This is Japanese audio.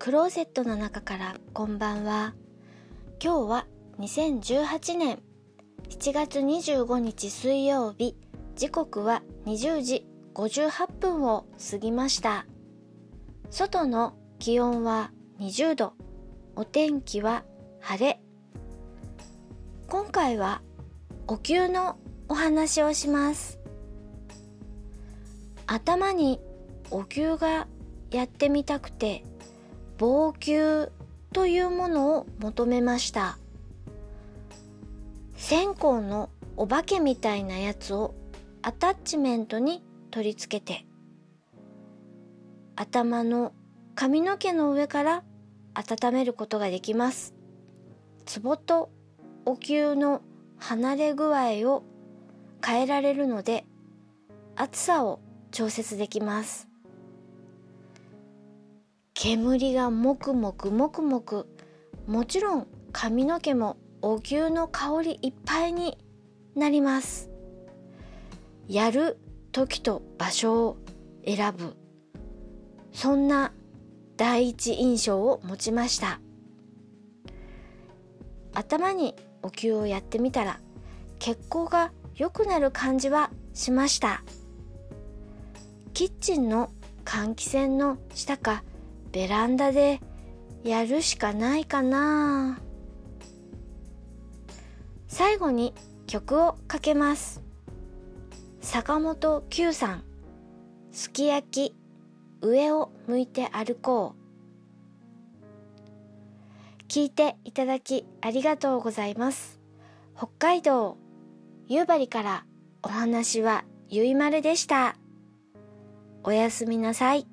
クローゼットの中からこんばんは。今日は2018年7月25日水曜日。時刻は20時58分を過ぎました。外の気温は20度。お天気は晴れ。今回はお灸のお話をします。頭にお灸がやってみたくて防球というものを求めました。線香のお化けみたいなやつをアタッチメントに取り付けて頭の髪の毛の上から温めることができます。ツボとお灸の離れ具合を変えられるので厚さを調節できます。煙がもくもくもくもく。もちろん髪の毛もお灸の香りいっぱいになります。やる時と場所を選ぶ。そんな第一印象を持ちました。頭にお灸をやってみたら血行が良くなる感じはしました。キッチンの換気扇の下かベランダでやるしかないかな。最後に曲をかけます。坂本九さんすき焼き上を向いて歩こう。聞いていただきありがとうございます。北海道夕張からお話はゆいまるでした。おやすみなさい。